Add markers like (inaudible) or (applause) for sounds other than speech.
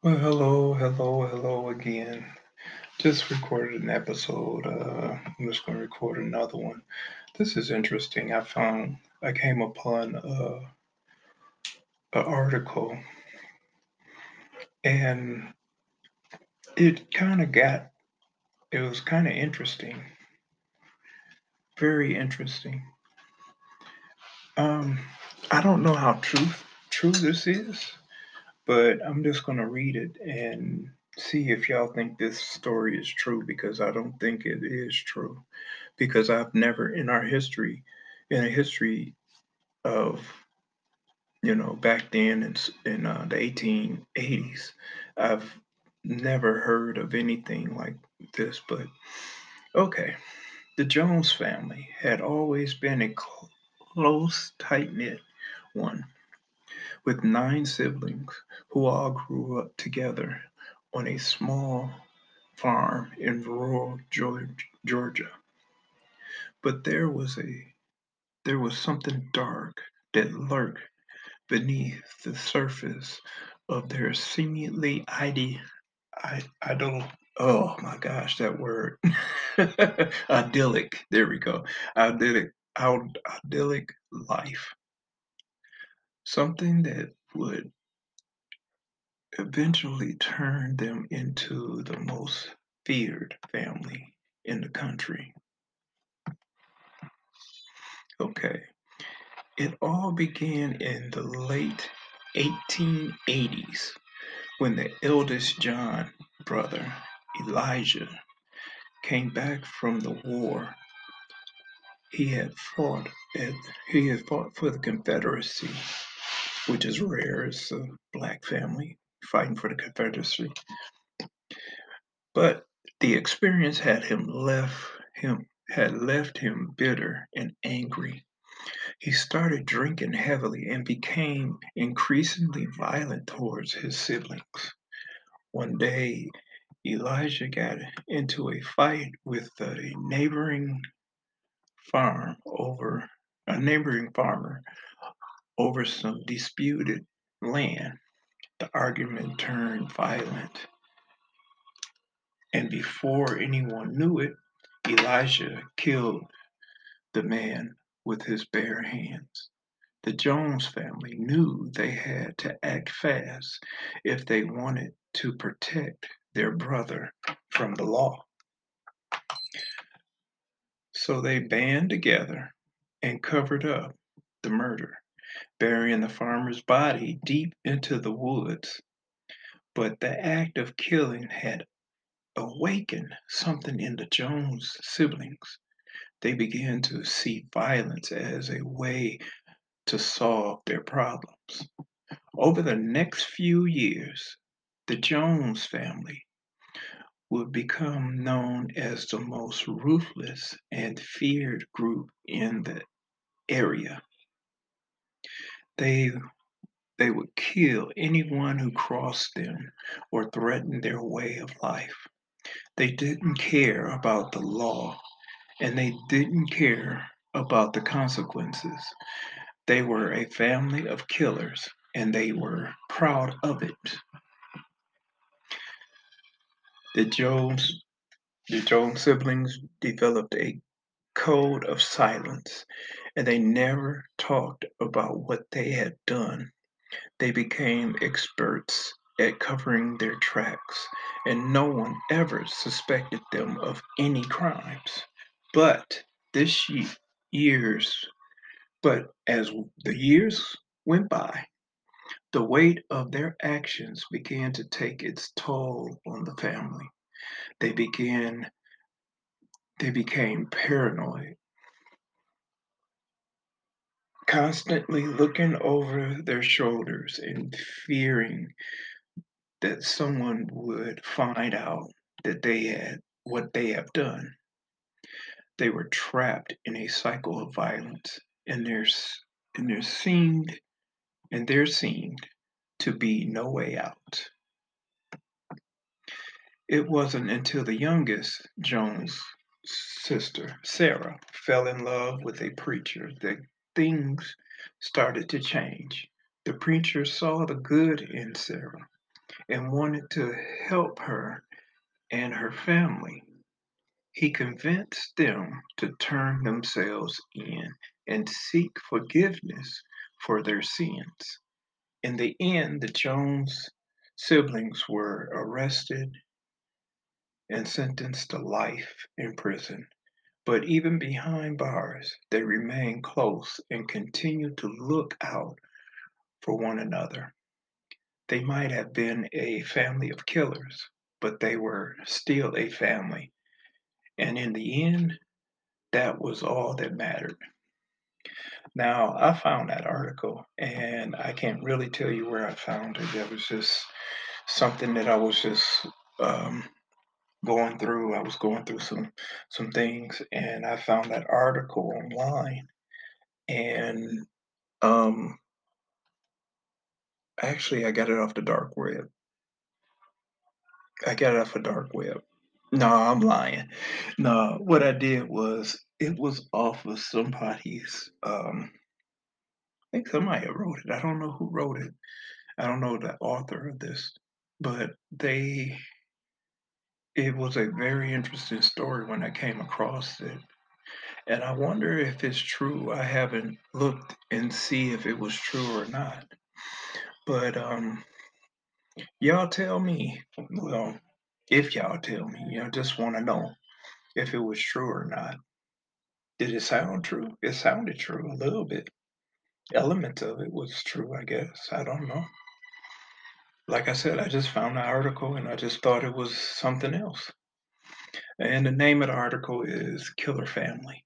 Well, hello, hello, hello again. Just recorded an episode. Uh, I'm just going to record another one. This is interesting. I found I came upon a, an article, and it kind of got. It was kind of interesting. Very interesting. Um, I don't know how true true this is, but I'm just going to read it and see if y'all think this story is true because I don't think it is true because I've never in our history in a history of you know back then in, in uh, the 1880s I've never heard of anything like this but okay. The Jones family had always been a cl- close tight-knit one with nine siblings who all grew up together on a small farm in rural Georgia. But there was a there was something dark that lurked beneath the surface of their seemingly ide- idol. Oh my gosh, that word. (laughs) idyllic. There we go. Idyllic, Id- idyllic life. Something that would eventually turn them into the most feared family in the country. Okay, it all began in the late 1880s when the eldest John brother, Elijah, came back from the war. He had fought at, he had fought for the Confederacy, which is rare. It's a black family fighting for the Confederacy. But the experience had him left him had left him bitter and angry. He started drinking heavily and became increasingly violent towards his siblings. One day, Elijah got into a fight with a neighboring farm over a neighboring farmer over some disputed land. The argument turned violent, and before anyone knew it, Elijah killed the man with his bare hands. The Jones family knew they had to act fast if they wanted to protect their brother from the law. So they band together and covered up the murder, burying the farmer's body deep into the woods. But the act of killing had awakened something in the Jones siblings. They began to see violence as a way to solve their problems. Over the next few years, the Jones family would become known as the most ruthless and feared group in the area. They they would kill anyone who crossed them or threatened their way of life. They didn't care about the law and they didn't care about the consequences. They were a family of killers and they were proud of it. The Jones the Jones siblings developed a code of silence and they never talked about what they had done. They became experts at covering their tracks, and no one ever suspected them of any crimes. But this ye- years, but as the years went by, the weight of their actions began to take its toll on the family. They began they became paranoid, constantly looking over their shoulders and fearing that someone would find out that they had what they have done. They were trapped in a cycle of violence, and there's and there seemed and there seemed to be no way out. It wasn't until the youngest Jones sister, Sarah, fell in love with a preacher that things started to change. The preacher saw the good in Sarah and wanted to help her and her family. He convinced them to turn themselves in and seek forgiveness for their sins. In the end, the Jones siblings were arrested and sentenced to life in prison. But even behind bars, they remained close and continued to look out for one another. They might have been a family of killers, but they were still a family. And in the end, that was all that mattered. Now, I found that article and I can't really tell you where I found it. It was just something that I was just um, going through. I was going through some some things and I found that article online and um actually I got it off the dark web. I got it off the dark web. No, I'm lying. No, what I did was it was off of somebody's um I think somebody wrote it. I don't know who wrote it. I don't know the author of this, but they it was a very interesting story when I came across it. And I wonder if it's true. I haven't looked and see if it was true or not. But um y'all tell me, well, if y'all tell me, you know, just want to know if it was true or not. Did it sound true? It sounded true a little bit. Elements of it was true, I guess. I don't know. Like I said, I just found the article and I just thought it was something else. And the name of the article is Killer Family.